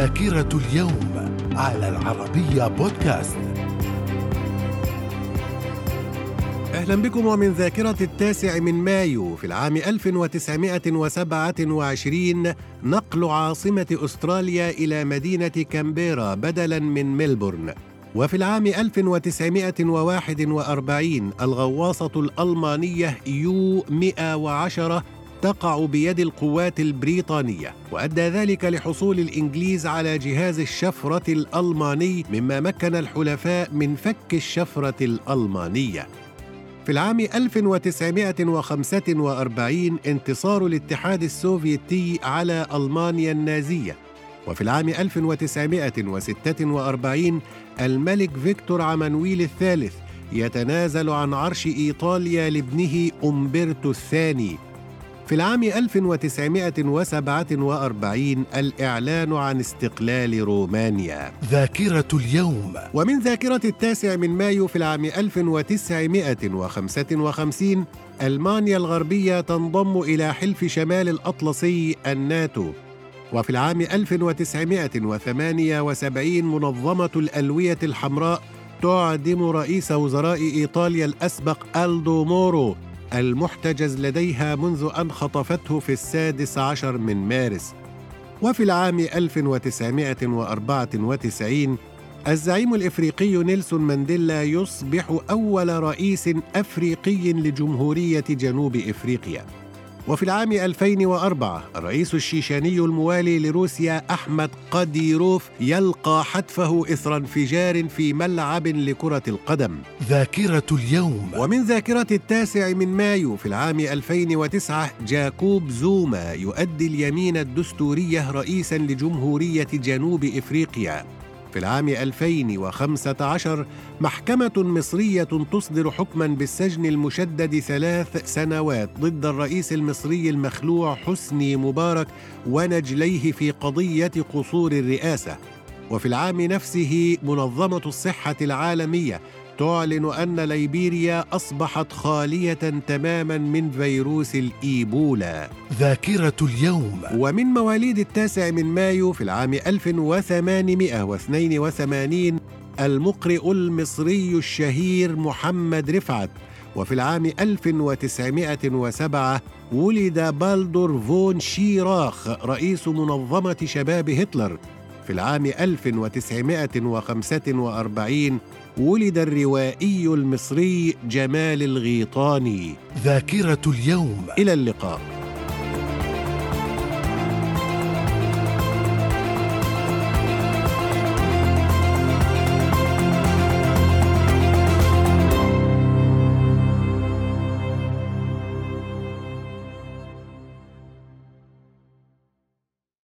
ذاكرة اليوم على العربية بودكاست. أهلا بكم ومن ذاكرة التاسع من مايو في العام 1927 نقل عاصمة أستراليا إلى مدينة كامبيرا بدلاً من ملبورن وفي العام 1941 الغواصة الألمانية يو 110 تقع بيد القوات البريطانية وأدى ذلك لحصول الإنجليز على جهاز الشفرة الألماني مما مكن الحلفاء من فك الشفرة الألمانية. في العام 1945 انتصار الاتحاد السوفيتي على ألمانيا النازية وفي العام 1946 الملك فيكتور عمانويل الثالث يتنازل عن عرش إيطاليا لابنه أمبرتو الثاني. في العام 1947 الإعلان عن استقلال رومانيا. ذاكرة اليوم. ومن ذاكرة التاسع من مايو في العام 1955 ألمانيا الغربية تنضم إلى حلف شمال الأطلسي الناتو. وفي العام 1978 منظمة الألوية الحمراء تعدم رئيس وزراء إيطاليا الأسبق ألدو مورو. المحتجز لديها منذ أن خطفته في السادس عشر من مارس. وفي العام 1994 الزعيم الإفريقي نيلسون مانديلا يصبح أول رئيس أفريقي لجمهورية جنوب إفريقيا. وفي العام 2004 الرئيس الشيشاني الموالي لروسيا أحمد قديروف يلقى حتفه إثر انفجار في ملعب لكرة القدم. ذاكرة اليوم. ومن ذاكرة التاسع من مايو في العام 2009 جاكوب زوما يؤدي اليمين الدستورية رئيسا لجمهورية جنوب إفريقيا. في العام 2015 محكمة مصرية تصدر حكما بالسجن المشدد ثلاث سنوات ضد الرئيس المصري المخلوع حسني مبارك ونجليه في قضية قصور الرئاسة. وفي العام نفسه منظمة الصحة العالمية تعلن أن ليبيريا أصبحت خالية تماما من فيروس الإيبولا. ذاكرة اليوم. ومن مواليد التاسع من مايو في العام 1882 المقرئ المصري الشهير محمد رفعت. وفي العام 1907 ولد بالدور فون شيراخ رئيس منظمة شباب هتلر. في العام 1945 ولد الروائي المصري جمال الغيطاني. ذاكرة اليوم. إلى اللقاء.